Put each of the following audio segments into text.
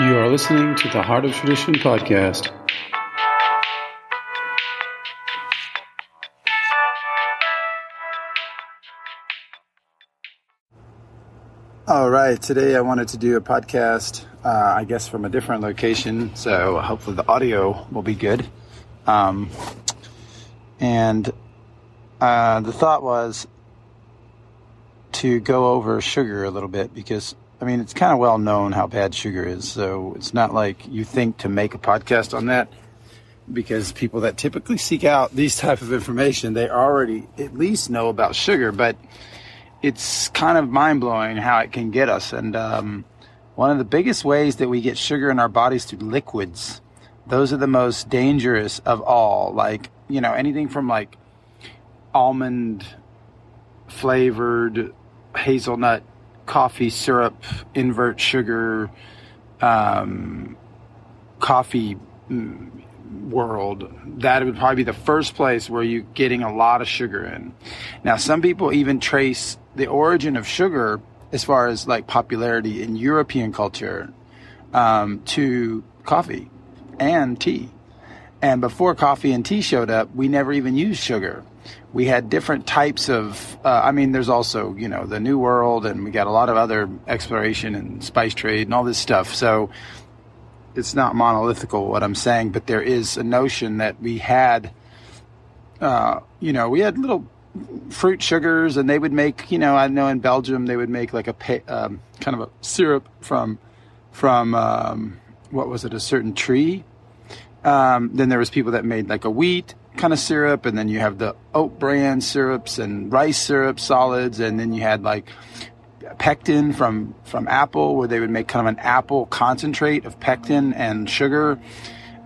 You are listening to the Heart of Tradition podcast. All right, today I wanted to do a podcast, uh, I guess from a different location, so hopefully the audio will be good. Um, and uh, the thought was to go over sugar a little bit because I mean, it's kind of well known how bad sugar is, so it's not like you think to make a podcast on that because people that typically seek out these type of information, they already at least know about sugar, but it's kind of mind blowing how it can get us. And um, one of the biggest ways that we get sugar in our bodies through liquids. Those are the most dangerous of all. Like, you know, anything from like almond flavored hazelnut coffee syrup, invert sugar, um, coffee mm, world, that would probably be the first place where you're getting a lot of sugar in. Now, some people even trace the origin of sugar as far as like popularity in European culture um, to coffee and tea. And before coffee and tea showed up, we never even used sugar we had different types of uh, i mean there's also you know the new world and we got a lot of other exploration and spice trade and all this stuff. So it's not monolithical what i'm saying but there is a notion that we had uh, you know we had little fruit sugars and they would make you know i know in belgium they would make like a um, kind of a syrup from from um, what was it a certain tree um, then there was people that made like a wheat kind of syrup, and then you have the oat bran syrups and rice syrup solids, and then you had like pectin from from apple, where they would make kind of an apple concentrate of pectin and sugar,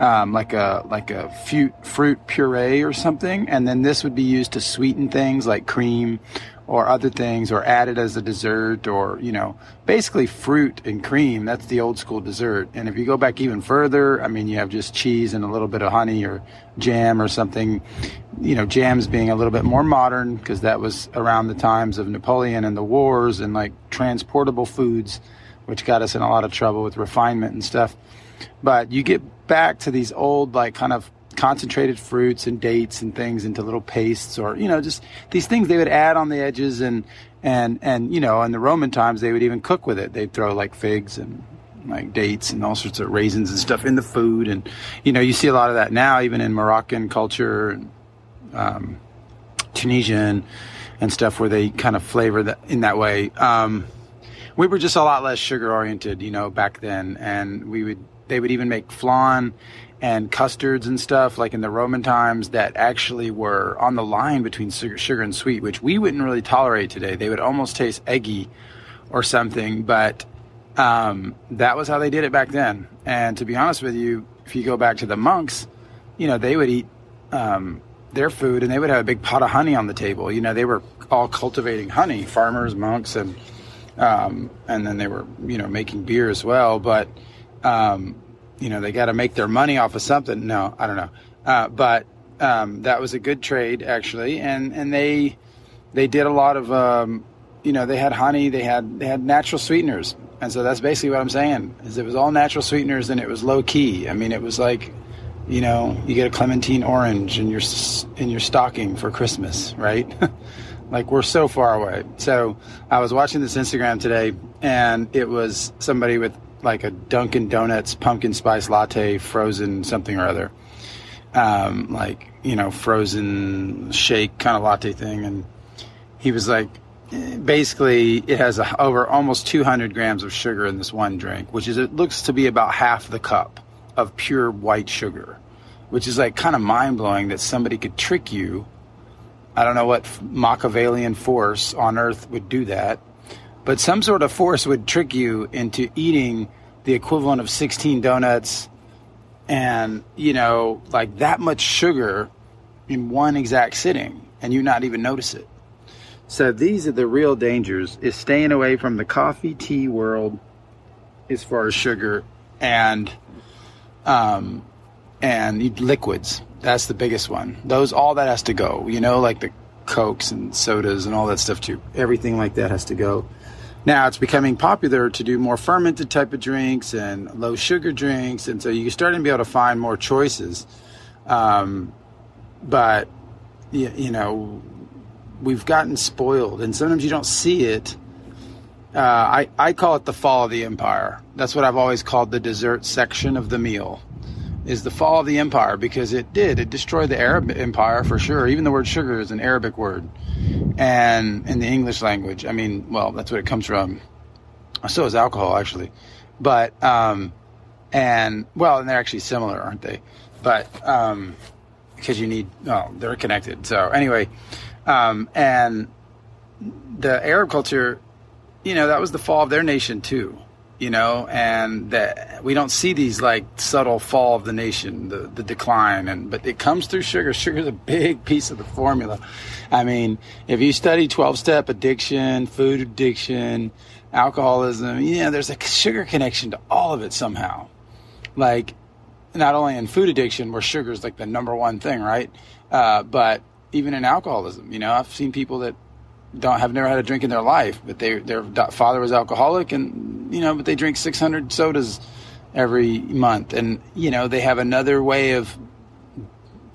um, like a like a fruit fruit puree or something, and then this would be used to sweeten things like cream or other things or added as a dessert or you know basically fruit and cream that's the old school dessert. And if you go back even further i mean you have just cheese and a little bit of honey or jam or something. You know jams being a little bit more modern because that was around the times of napoleon and the wars and like transportable foods which got us in a lot of trouble with refinement and stuff. But you get back to these old like kind of concentrated fruits and dates and things into little pastes or you know just these things they would add on the edges and and and you know in the roman times they would even cook with it. They'd throw like figs and like dates and all sorts of raisins and stuff in the food. And you know you see a lot of that now even in moroccan culture and um, tunisian and stuff where they kind of flavor that in that way. Um, we were just a lot less sugar oriented you know back then. And we would they would even make flan and custards and stuff like in the Roman times that actually were on the line between sugar, and sweet, which we wouldn't really tolerate today. They would almost taste eggy or something, but um, that was how they did it back then. And to be honest with you, if you go back to the monks, you know, they would eat um, their food and they would have a big pot of honey on the table. You know, they were all cultivating honey, farmers, monks, and um, and then they were, you know, making beer as well. But um, you know they got to make their money off of something. No, I don't know, uh, but um, that was a good trade actually, and and they they did a lot of um, you know they had honey, they had they had natural sweeteners, and so that's basically what I'm saying is it was all natural sweeteners and it was low key. I mean it was like you know you get a clementine orange in your in your stocking for Christmas, right? like we're so far away. So I was watching this Instagram today, and it was somebody with like a Dunkin' Donuts pumpkin spice latte, frozen something or other, um, like you know, frozen shake kind of latte thing, and he was like, basically, it has a, over almost 200 grams of sugar in this one drink, which is it looks to be about half the cup of pure white sugar, which is like kind of mind blowing that somebody could trick you. I don't know what Machiavellian force on earth would do that but some sort of force would trick you into eating the equivalent of 16 donuts and, you know, like that much sugar in one exact sitting and you not even notice it. So these are the real dangers is staying away from the coffee tea world as far as sugar and um and liquids. That's the biggest one. Those all that has to go, you know, like the cokes and sodas and all that stuff too. Everything like that has to go now it's becoming popular to do more fermented type of drinks and low sugar drinks, and so you're starting to be able to find more choices. Um, but you, you know, we've gotten spoiled, and sometimes you don't see it. Uh, I I call it the fall of the empire. That's what I've always called the dessert section of the meal. Is the fall of the empire because it did it destroyed the Arab empire for sure. Even the word sugar is an Arabic word, and in the English language, I mean, well, that's what it comes from. So is alcohol actually, but um, and well, and they're actually similar, aren't they? But um, because you need, oh, they're connected. So anyway, um, and the Arab culture, you know, that was the fall of their nation too, you know, and that we don't see these like subtle fall of the nation, the, the decline, and but it comes through sugar. Sugar's a big piece of the formula. I mean, if you study 12 step addiction, food addiction, alcoholism, know, there's a sugar connection to all of it somehow. Like, not only in food addiction where sugar is like the number one thing, right? Uh, but even in alcoholism, you know, I've seen people that don't have never had a drink in their life, but they, their father was alcoholic and, you know, but they drink 600 sodas every month. And, you know, they have another way of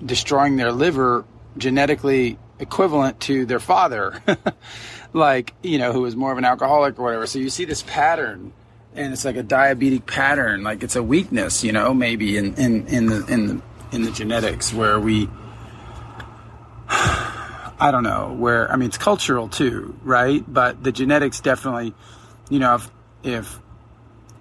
destroying their liver genetically equivalent to their father, like, you know, who was more of an alcoholic or whatever. So you see this pattern and it's like a diabetic pattern, like it's a weakness, you know, maybe in, in, in the in the in the genetics where we I don't know, where I mean it's cultural too, right? But the genetics definitely, you know, if if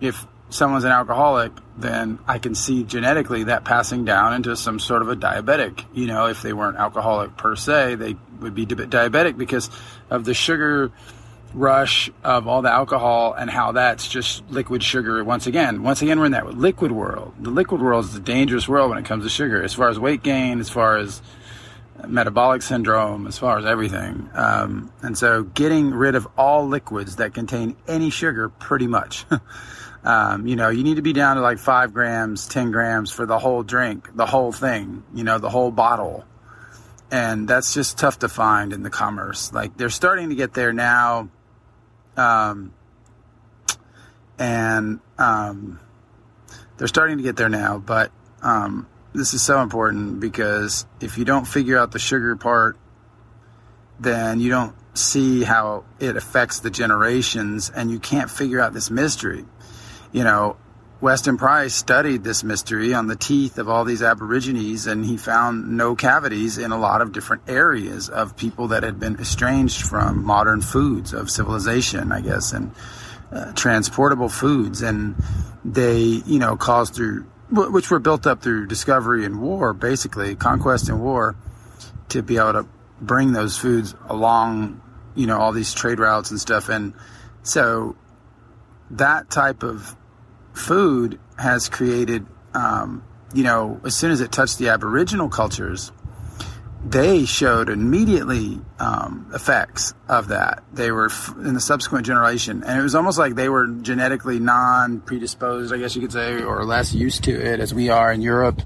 if someone's an alcoholic, then I can see genetically that passing down into some sort of a diabetic. You know, if they weren't alcoholic per se, they would be diabetic because of the sugar rush of all the alcohol and how that's just liquid sugar once again once again we're in that liquid world the liquid world is a dangerous world when it comes to sugar as far as weight gain as far as metabolic syndrome as far as everything. Um, and so getting rid of all liquids that contain any sugar pretty much. Um, you know you need to be down to like five grams ten grams for the whole drink the whole thing you know the whole bottle. And that's just tough to find in the commerce. Like they're starting to get there now. Um, and um, they're starting to get there now, but um, this is so important because if you don't figure out the sugar part, then you don't see how it affects the generations and you can't figure out this mystery. You know, Weston Price studied this mystery on the teeth of all these Aborigines, and he found no cavities in a lot of different areas of people that had been estranged from modern foods of civilization, I guess, and uh, transportable foods. And they, you know, caused through, which were built up through discovery and war, basically, conquest and war, to be able to bring those foods along, you know, all these trade routes and stuff. And so that type of food has created, um, you know, as soon as it touched the Aboriginal cultures, they showed immediately um, effects of that. They were f- in the subsequent generation, and it was almost like they were genetically non predisposed, I guess you could say, or less used to it as we are in Europe.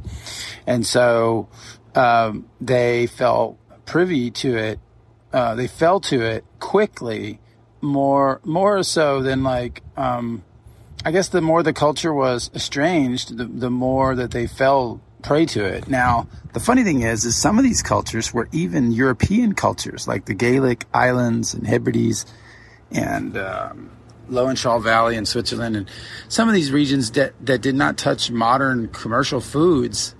And so um, they fell privy to it. Uh, they fell to it quickly, more more so than like um, I guess the more the culture was estranged, the, the more that they fell prey to it. Now, the funny thing is, is some of these cultures were even European cultures, like the Gaelic Islands and Hebrides and um, Loetschental Valley in Switzerland, and some of these regions that, that did not touch modern commercial foods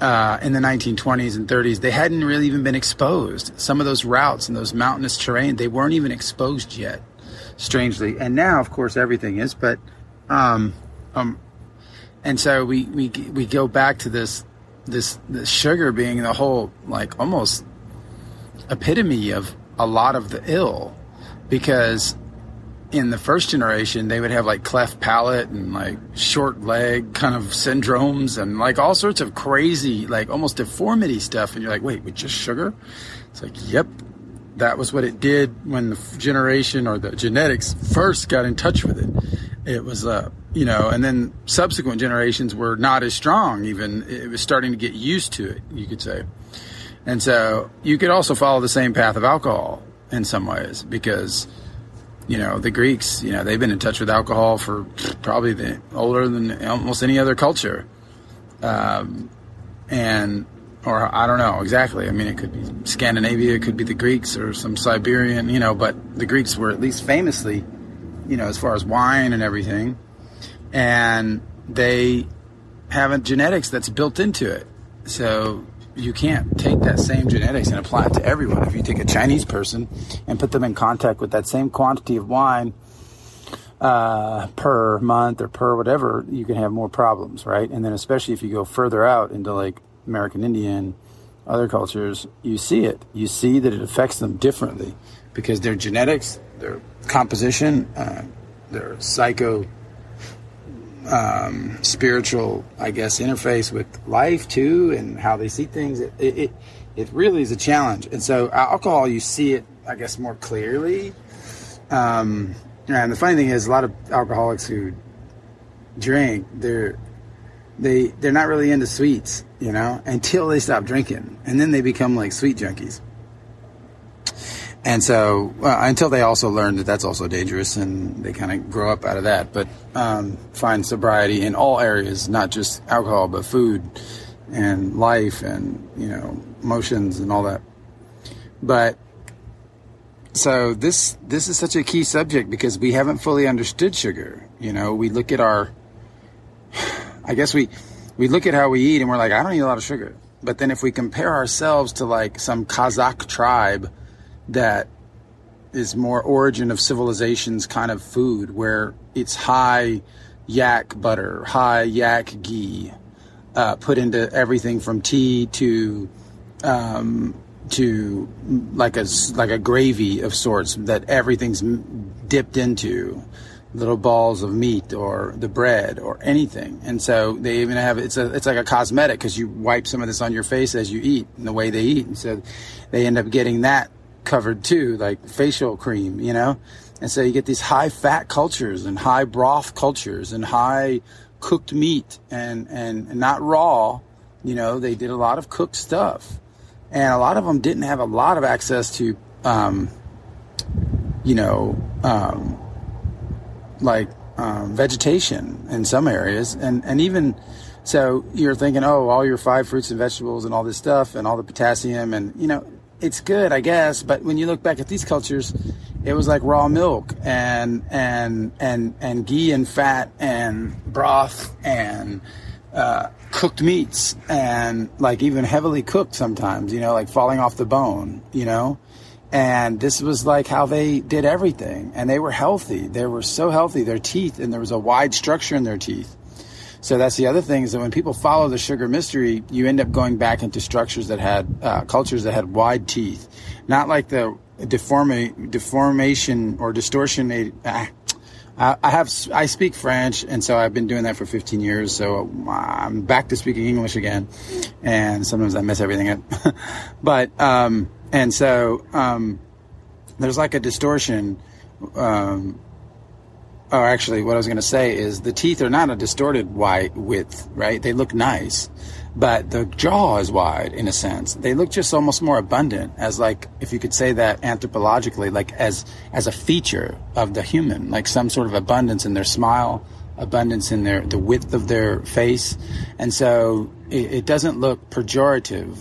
uh, in the 1920s and 30s. They hadn't really even been exposed. Some of those routes and those mountainous terrain, they weren't even exposed yet strangely. And now, of course, everything is. But, um, um, and so we, we we go back to this this this sugar being the whole like almost epitome of a lot of the ill, because in the first generation they would have like cleft palate and like short leg kind of syndromes and like all sorts of crazy like almost deformity stuff. And you're like wait with just sugar? It's like yep that was what it did when the generation or the genetics first got in touch with it. It was, uh, you know, and then subsequent generations were not as strong. Even it was starting to get used to it, you could say. And so you could also follow the same path of alcohol in some ways because you know, the Greeks, you know, they've been in touch with alcohol for probably the, older than almost any other culture. Um, and, or I don't know exactly. I mean, it could be Scandinavia, it could be the Greeks or some Siberian, you know, but the Greeks were at least famously, you know, as far as wine and everything. And they have a genetics that's built into it. So you can't take that same genetics and apply it to everyone. If you take a Chinese person and put them in contact with that same quantity of wine uh, per month or per whatever, you can have more problems, right? And then especially if you go further out into like American Indian, other cultures, you see it. You see that it affects them differently because their genetics, their composition, uh, their psycho um, spiritual, I guess, interface with life too, and how they see things. It, it it really is a challenge. And so alcohol, you see it, I guess, more clearly. Um, and the funny thing is, a lot of alcoholics who drink, they're they they're not really into sweets, you know, until they stop drinking, and then they become like sweet junkies. And so, well, until they also learn that that's also dangerous, and they kind of grow up out of that. But um, find sobriety in all areas, not just alcohol, but food and life, and you know, emotions and all that. But so this this is such a key subject because we haven't fully understood sugar. You know, we look at our, I guess we we look at how we eat, and we're like, I don't eat a lot of sugar. But then if we compare ourselves to like some Kazakh tribe that is more origin of civilizations kind of food where it's high yak butter, high yak ghee, uh, put into everything from tea to um, to like a like a gravy of sorts that everything's dipped into little balls of meat or the bread or anything. And so they even have it's a it's like a cosmetic because you wipe some of this on your face as you eat and the way they eat. And so they end up getting that covered too, like facial cream, you know? And so you get these high fat cultures and high broth cultures and high cooked meat and, and, not raw. You know, they did a lot of cooked stuff. And a lot of them didn't have a lot of access to, um, you know, um, like um, vegetation in some areas. And, and even so, you're thinking, oh, all your five fruits and vegetables and all this stuff and all the potassium. And, you know, it's good, I guess. But when you look back at these cultures, it was like raw milk and and and and ghee and fat and broth and uh, cooked meats and like even heavily cooked sometimes. You know, like falling off the bone. You know. And this was like how they did everything. And they were healthy. They were so healthy. Their teeth, and there was a wide structure in their teeth so that's the other thing is that when people follow the sugar mystery, you end up going back into structures that had uh, cultures that had wide teeth, not like the deforma- deformation or distortion. I have I speak French, and so I've been doing that for 15 years. So I'm back to speaking English again, and sometimes I mess everything up. but um, and so um, there's like a distortion um, Oh, actually, what I was going to say is the teeth are not a distorted wide width, right? They look nice, but the jaw is wide in a sense. They look just almost more abundant, as like if you could say that anthropologically, like as as a feature of the human, like some sort of abundance in their smile, abundance in their the width of their face, and so it, it doesn't look pejorative,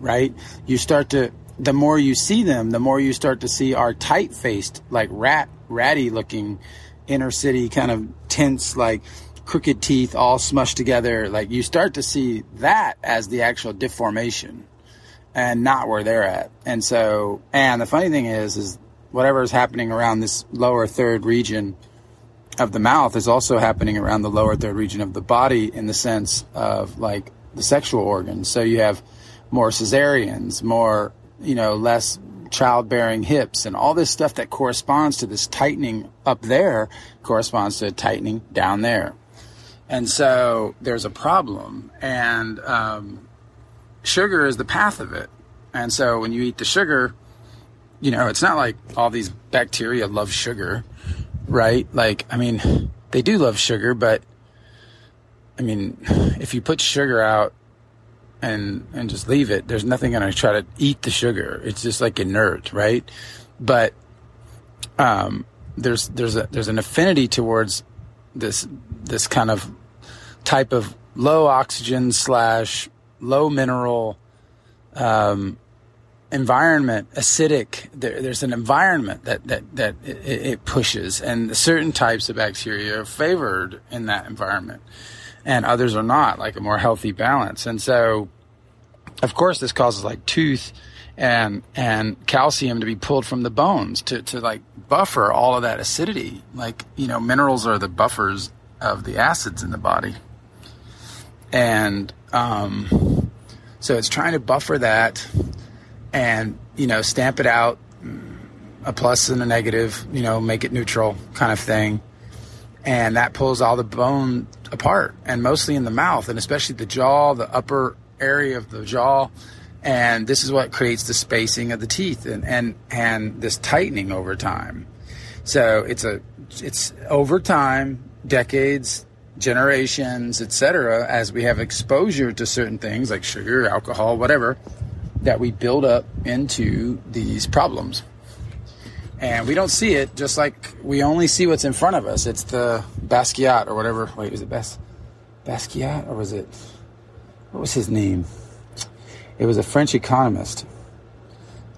right? You start to the more you see them, the more you start to see our tight faced, like rat ratty looking inner city kind of tense, like crooked teeth all smushed together. Like you start to see that as the actual deformation and not where they're at. And so, and the funny thing is, is whatever is happening around this lower third region of the mouth is also happening around the lower third region of the body in the sense of like the sexual organs. So you have more cesareans, more, you know, less childbearing hips and all this stuff that corresponds to this tightening up there corresponds to a tightening down there. And so there's a problem, and um, sugar is the path of it. And so when you eat the sugar, you know, it's not like all these bacteria love sugar, right? Like, I mean, they do love sugar, but I mean, if you put sugar out and and just leave it. There's nothing to try to eat the sugar. It's just like inert, right? But um, there's there's a there's an affinity towards this this kind of type of low oxygen slash low mineral um, environment, acidic. There, there's an environment that that that it, it, pushes, and certain types of bacteria are favored in that environment, and others are not, like a more healthy balance. And so, of course, this causes like tooth and and calcium to be pulled from the bones to to like buffer all of that acidity. Like you know, minerals are the buffers of the acids in the body, and um, so it's trying to buffer that and you know stamp it out a plus and a negative you know make it neutral kind of thing and that pulls all the bone apart and mostly in the mouth and especially the jaw the upper area of the jaw and this is what creates the spacing of the teeth and and and this tightening over time so it's a it's over time decades generations etc as we have exposure to certain things like sugar alcohol whatever that we build up into these problems. And we don't see it just like we only see what's in front of us. It's the Basquiat or whatever. Wait, was it Bas- Basquiat or was it, what was his name? It was a French economist.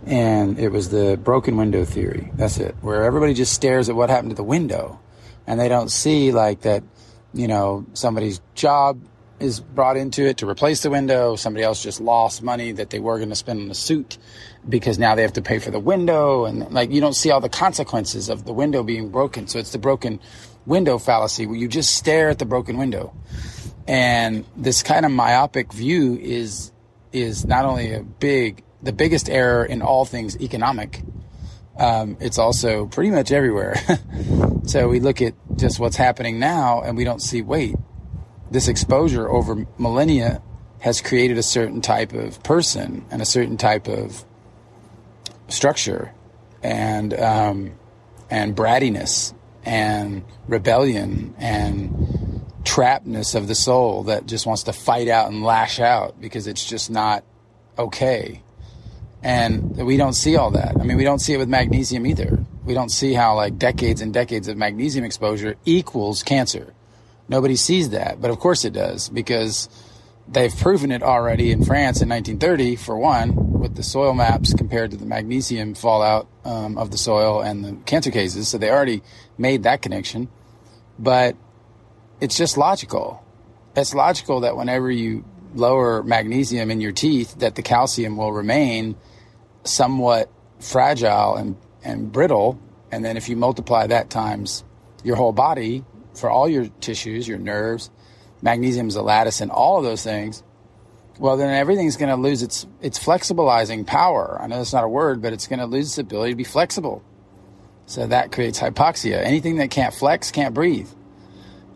And it was the broken window theory. That's it. Where everybody just stares at what happened to the window and they don't see like that, you know, somebody's job is brought into it to replace the window. Somebody else just lost money that they were going to spend on a suit because now they have to pay for the window. And like, you don't see all the consequences of the window being broken. So it's the broken window fallacy where you just stare at the broken window. And this kind of myopic view is, is not only a big, the biggest error in all things economic. Um, it's also pretty much everywhere. so we look at just what's happening now and we don't see, wait, this exposure over millennia has created a certain type of person and a certain type of structure and um, and brattiness and rebellion and trappedness of the soul that just wants to fight out and lash out because it's just not okay. And we don't see all that. I mean, we don't see it with magnesium either. We don't see how like decades and decades of magnesium exposure equals cancer. Nobody sees that, but of course it does because they've proven it already in France in 1930, for one, with the soil maps compared to the magnesium fallout um, of the soil and the cancer cases. So they already made that connection. But it's just logical. It's logical that whenever you lower magnesium in your teeth, that the calcium will remain somewhat fragile and, and brittle. And then if you multiply that times your whole body, for all your tissues, your nerves, magnesium is a lattice, and all of those things, well, then everything's going to lose its its flexibilizing power. I know that's not a word, but it's going to lose its ability to be flexible. So that creates hypoxia. Anything that can't flex can't breathe.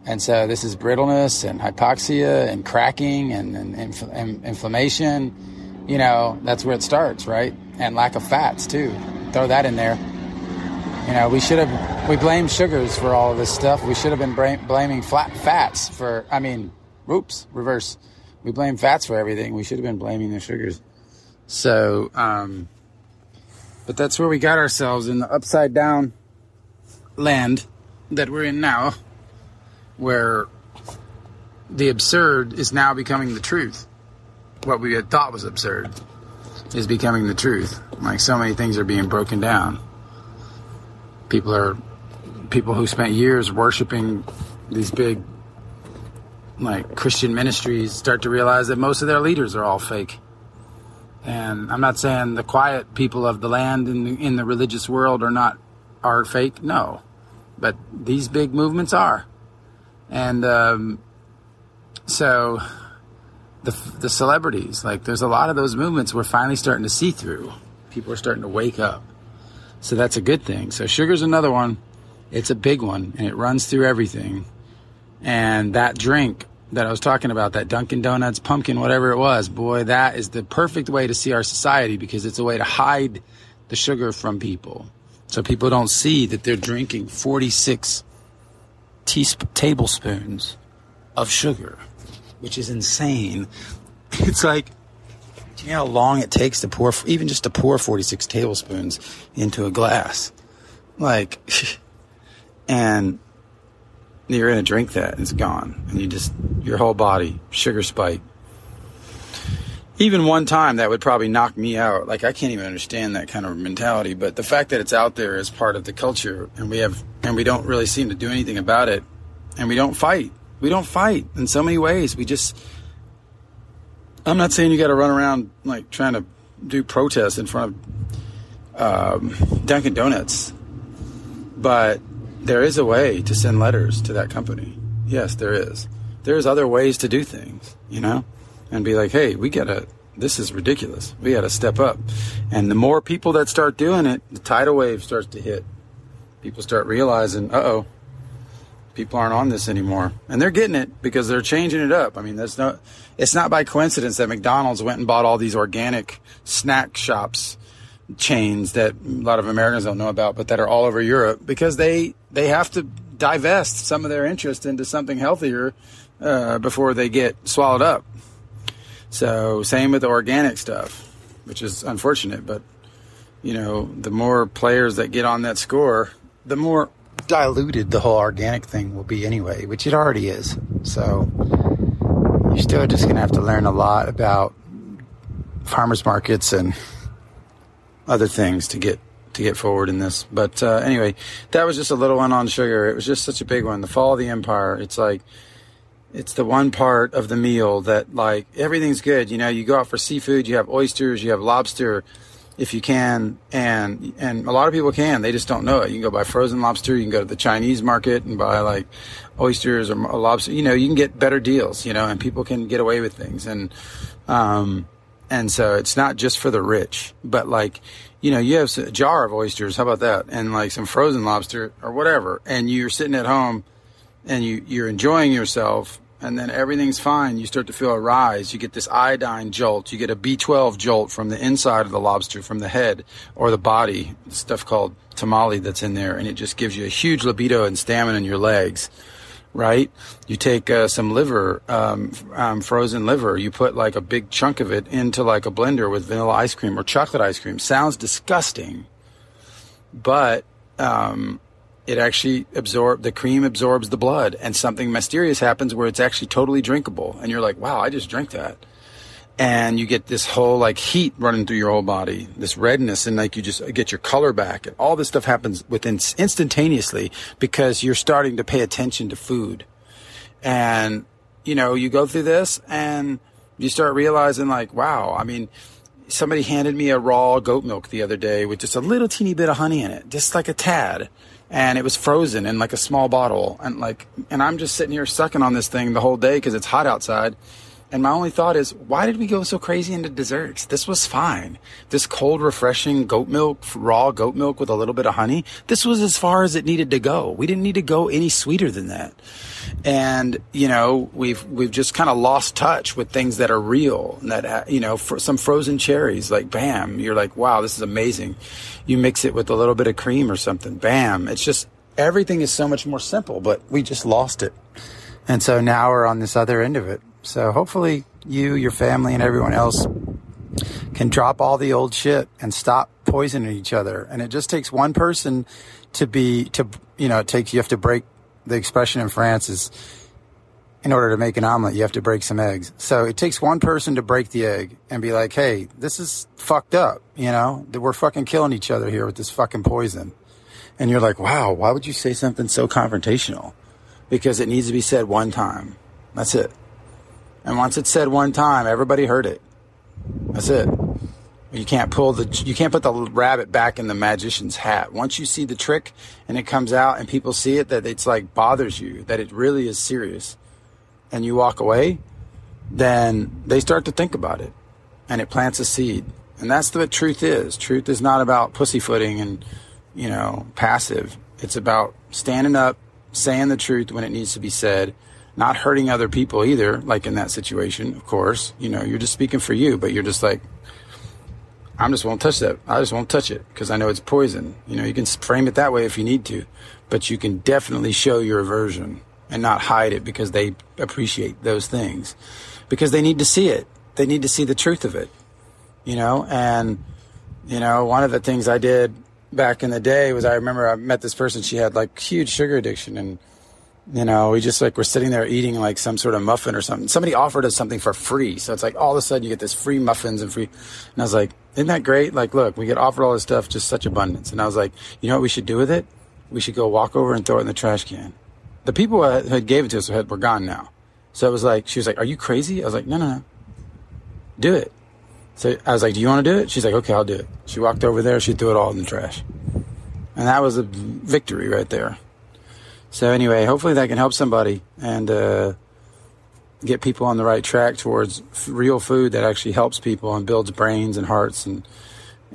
And so this is brittleness and hypoxia and cracking and, and, and, and inflammation. You know, that's where it starts, right? And lack of fats too. Throw that in there. You know, we should have, we blame sugars for all of this stuff. We should have been blaming flat fats for, I mean, oops, reverse. We blame fats for everything. We should have been blaming the sugars. So, um, but that's where we got ourselves in the upside down land that we're in now, where the absurd is now becoming the truth. What we had thought was absurd is becoming the truth. Like so many things are being broken down people are people who spent years worshiping these big like Christian ministries start to realize that most of their leaders are all fake. And I'm not saying the quiet people of the land in the, in the religious world are not are fake. No, but these big movements are, and um, so the the celebrities like there's a lot of those movements we're finally starting to see through. People are starting to wake up. So that's a good thing. So sugar's another one. It's a big one and it runs through everything. And that drink that I was talking about, that Dunkin' Donuts pumpkin, whatever it was, boy, that is the perfect way to see our society because it's a way to hide the sugar from people. So people don't see that they're drinking 46 teasp- tablespoons of sugar, which is insane. It's like you know how long it takes to pour, even just to pour 46 tablespoons into a glass? Like, and you're going to drink that, and it's gone, and you just your whole body sugar spike. Even one time that would probably knock me out. Like I can't even understand that kind of mentality. But the fact that it's out there is part of the culture, and we have, and we don't really seem to do anything about it, and we don't fight. We don't fight in so many ways. We just. I'm not saying you got to run around like trying to do protests in front of um, Dunkin' Donuts, but there is a way to send letters to that company. Yes, there is. There's other ways to do things, you know, and be like, hey, we gotta. This is ridiculous. We gotta step up. And the more people that start doing it, the tidal wave starts to hit. People start realizing, uh oh, people aren't on this anymore, and they're getting it because they're changing it up. I mean, that's not. It's not by coincidence that McDonald's went and bought all these organic snack shops chains that a lot of Americans don't know about, but that are all over Europe because they they have to divest some of their interest into something healthier uh, before they get swallowed up. So same with the organic stuff, which is unfortunate, but you know the more players that get on that score, the more diluted the whole organic thing will be anyway, which it already is. So you're still just gonna have to learn a lot about farmers markets and other things to get to get forward in this. But uh, anyway, that was just a little one on sugar. It was just such a big one. The fall of the empire. It's like it's the one part of the meal that like everything's good. You know, you go out for seafood, you have oysters, you have lobster, if you can, and and a lot of people can. They just don't know it. You can go buy frozen lobster. You can go to the Chinese market and buy like oysters or lobster. You know, you can get better deals. You know, and people can get away with things and. Um, and so it's not just for the rich, but like, you know, you have a jar of oysters. How about that? And like some frozen lobster or whatever. And you're sitting at home and you, you're enjoying yourself and then everything's fine. You start to feel a rise. You get this iodine jolt. You get a B12 jolt from the inside of the lobster, from the head or the body, stuff called tomalley that's in there. And it just gives you a huge libido and stamina in your legs right? You take uh, some liver, um, um, frozen liver, you put like a big chunk of it into like a blender with vanilla ice cream or chocolate ice cream. Sounds disgusting, but um, it actually absorb the cream absorbs the blood, and something mysterious happens where it's actually totally drinkable, and you're like, wow, I just drank that and you get this whole like heat running through your whole body, this redness, and like you just get your color back. And all this stuff happens within instantaneously because you're starting to pay attention to food. And, you know, you go through this and you start realizing like, wow, I mean, somebody handed me a raw goat milk the other day with just a little teeny bit of honey in it, just like a tad. And it was frozen in like a small bottle. And like, and I'm just sitting here sucking on this thing the whole day because it's hot outside and my only thought is, why did we go so crazy into desserts? This was fine. This cold, refreshing goat milk, raw goat milk with a little bit of honey, this was as far as it needed to go. We didn't need to go any sweeter than that. And, you know, we've, we've just kind of lost touch with things that are real and that, uh, you know, for some frozen cherries, like bam, you're like, wow, this is amazing. You mix it with a little bit of cream or something, bam. It's just, everything is so much more simple, but we just lost it. And so now we're on this other end of it. So hopefully you, your family, and everyone else can drop all the old shit and stop poisoning each other. And it just takes one person to be, to, you know, it takes, you have to break the expression in France is in order to make an omelet, you have to break some eggs. So it takes one person to break the egg and be like, Hey, this is fucked up. You know, that we're fucking killing each other here with this fucking poison. And you're like, wow, why would you say something so confrontational? Because it needs to be said one time. That's it. And once it's said one time, everybody heard it. That's it. You can't pull the, you can't put the rabbit back in the magician's hat. Once you see the trick and it comes out and people see it, that it's like bothers you, that it really is serious, and you walk away, then they start to think about it and it plants a seed. And that's the, truth is. Truth is not about pussyfooting and, you know, passive. It's about standing up, saying the truth when it needs to be said, not hurting other people either, like in that situation, of course. You know, you're just speaking for you, but you're just like, I'm just won't touch that. I just won't touch it because I know it's poison. You know, you can frame it that way if you need to, but you can definitely show your aversion and not hide it because they appreciate those things because they need to see it. They need to see the truth of it, you know, and, you know, one of the things I did back in the day was I remember I met this person. She had like huge sugar addiction, and you know we just like we're sitting there eating like some sort of muffin or something. Somebody offered us something for free, so it's like all of a sudden you get this free muffins and free. And I was like, isn't that great? Like, look, we get offered all this stuff, just such abundance. And I was like, you know what we should do with it? We should go walk over and throw it in the trash can. The people who had gave it to us had, were gone now. So it was like, she was like, are you crazy? I was like, no, no, no. Do it. So I was like, do you want to do it? She's like, okay, I'll do it. She walked over there. She threw it all in the trash. And that was a victory right there. So anyway, hopefully that can help somebody and, uh, get people on the right track towards f- real food that actually helps people and builds brains and hearts and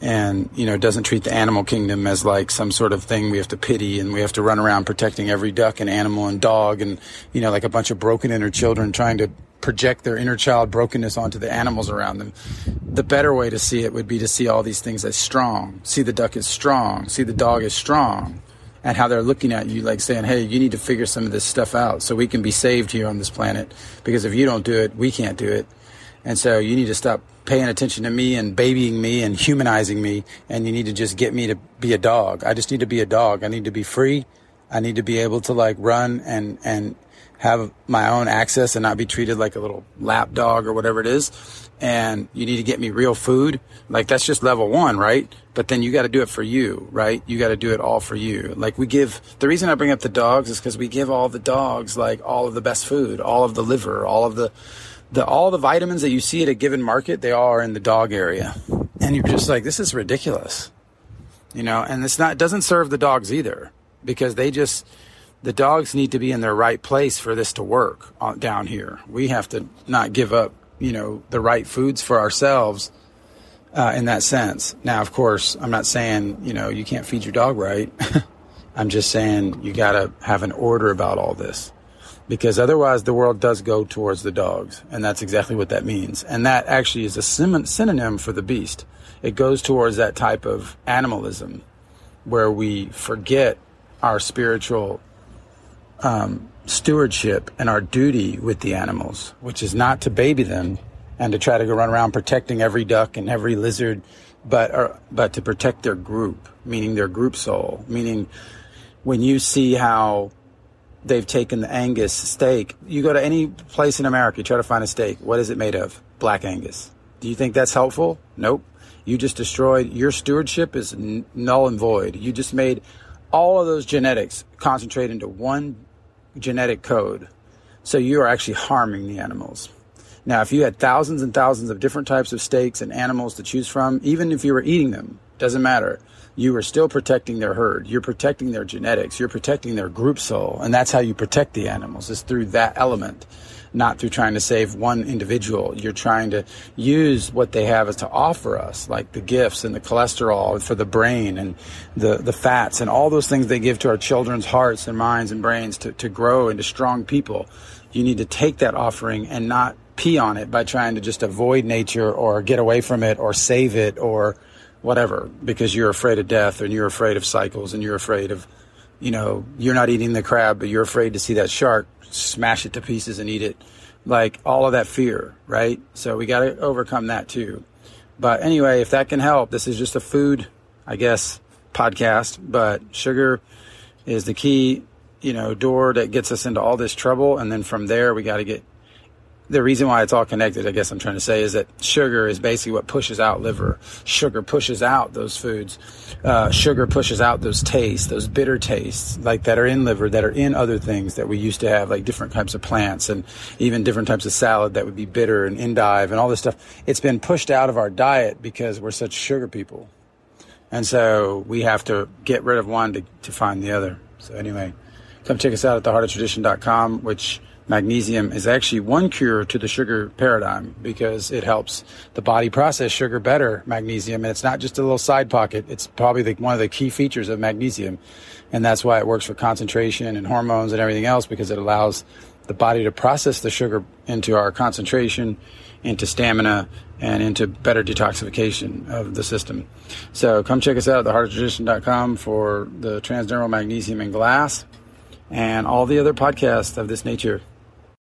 and you know doesn't treat the animal kingdom as like some sort of thing we have to pity and we have to run around protecting every duck and animal and dog and you know like a bunch of broken inner children trying to project their inner child brokenness onto the animals around them. The better way to see it would be to see all these things as strong. See the duck as strong. See the dog as strong and how they're looking at you like saying hey you need to figure some of this stuff out so we can be saved here on this planet because if you don't do it we can't do it and so you need to stop paying attention to me and babying me and humanizing me. And you need to just get me to be a dog. I just need to be a dog. I need to be free. I need to be able to like run and, and have my own access and not be treated like a little lap dog or whatever it is. And you need to get me real food. Like that's just level one, right? But then you got to do it for you, right? You got to do it all for you. Like we give, the reason I bring up the dogs is because we give all the dogs like all of the best food, all of the liver, all of the, the all the vitamins that you see at a given market, they all are in the dog area. And you're just like, this is ridiculous. You know, and it's not doesn't serve the dogs either because they just the dogs need to be in their right place for this to work uh, down here. We have to not give up, you know, the right foods for ourselves uh, in that sense. Now, of course, I'm not saying, you know, you can't feed your dog right. I'm just saying you got to have an order about all this because otherwise the world does go towards the dogs and that's exactly what that means and that actually is a synonym for the beast it goes towards that type of animalism where we forget our spiritual um, stewardship and our duty with the animals which is not to baby them and to try to go run around protecting every duck and every lizard but or, but to protect their group meaning their group soul meaning when you see how they've taken the Angus steak. You go to any place in America, you try to find a steak. What is it made of? Black Angus. Do you think that's helpful? Nope. You just destroyed your stewardship is n- null and void. You just made all of those genetics concentrate into one genetic code. So you are actually harming the animals. Now, if you had thousands and thousands of different types of steaks and animals to choose from, even if you were eating them, doesn't matter you are still protecting their herd. You're protecting their genetics. You're protecting their group soul. And that's how you protect the animals is through that element, not through trying to save one individual. You're trying to use what they have as to offer us, like the gifts and the cholesterol for the brain and the, the fats and all those things they give to our children's hearts and minds and brains to, to grow into strong people. You need to take that offering and not pee on it by trying to just avoid nature or get away from it or save it or whatever because you're afraid of death and you're afraid of cycles and you're afraid of you know you're not eating the crab but you're afraid to see that shark smash it to pieces and eat it. Like all of that fear right? So we got to overcome that too. But anyway if that can help this is just a food i guess podcast but sugar is the key you know door that gets us into all this trouble. And then from there we got to get the reason why it's all connected, I guess I'm trying to say, is that sugar is basically what pushes out liver. Sugar pushes out those foods. Uh, sugar pushes out those tastes, those bitter tastes, like that are in liver, that are in other things that we used to have, like different types of plants and even different types of salad that would be bitter and endive and all this stuff. It's been pushed out of our diet because we're such sugar people. And so we have to get rid of one to, to find the other. So anyway, come check us out at theheartoftradition.com, which magnesium is actually one cure to the sugar paradigm because it helps the body process sugar better, magnesium. And it's not just a little side pocket. It's probably the, one of the key features of magnesium. And that's why it works for concentration and hormones and everything else because it allows the body to process the sugar into our concentration, into stamina, and into better detoxification of the system. So come check us out at theheartoftradition.com for the transdermal magnesium in glass and all the other podcasts of this nature.